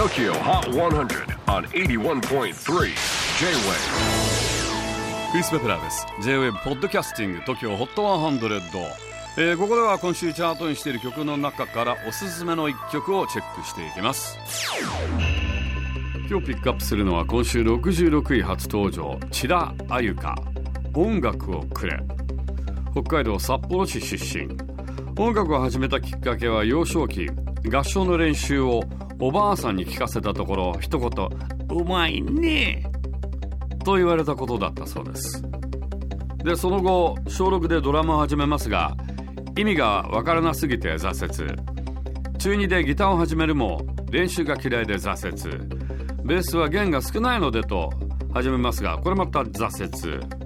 TOKYO HOT 100 on 81.3 J-WAVE クリス・ベプラーです。J-WAVE ポッドキャスティング TOKYO HOT 100、えー、ここでは今週チャートにしている曲の中からおすすめの一曲をチェックしていきます。今日ピックアップするのは今週66位初登場千田あゆか音楽をくれ。北海道札幌市出身。音楽を始めたきっかけは幼少期合唱の練習をおばあさんに聞かせたところ一言「うまいね」と言われたことだったそうです。でその後小6でドラムを始めますが意味がわからなすぎて挫折。中2でギターを始めるも練習が嫌いで挫折。ベースは弦が少ないのでと始めますがこれまた挫折。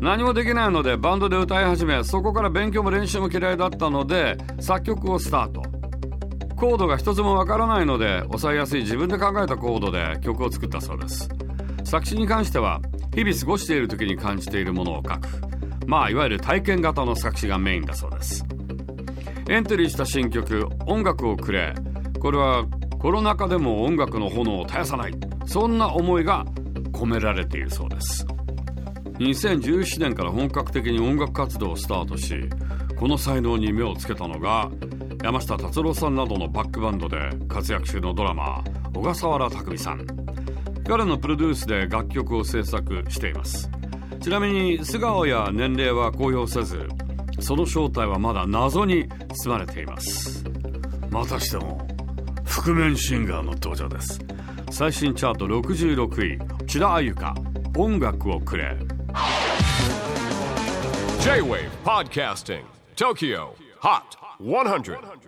何もできないのでバンドで歌い始めそこから勉強も練習も嫌いだったので作曲をスタート。コードが一つもわからないので抑えやすい自分で考えたコードで曲を作ったそうです。作詞に関しては日々過ごしている時に感じているものを書く。まあいわゆる体験型の作詞がメインだそうです。エントリーした新曲「音楽をくれ」これはコロナ禍でも音楽の炎を絶やさない。そんな思いが込められているそうです。2017年から本格的に音楽活動をスタートしこの才能に目をつけたのが山下達郎さんなどのバックバンドで活躍中のドラマ小笠原拓海さん。彼のプロデュースで楽曲を制作しています。ちなみに素顔や年齢は公表せずその正体はまだ謎に包まれています。またしても覆面シンガーの登場です。最新チャート66位千田あゆか音楽をくれ。J-WAVE PODCASTING TOKYO HOT. 100. 100.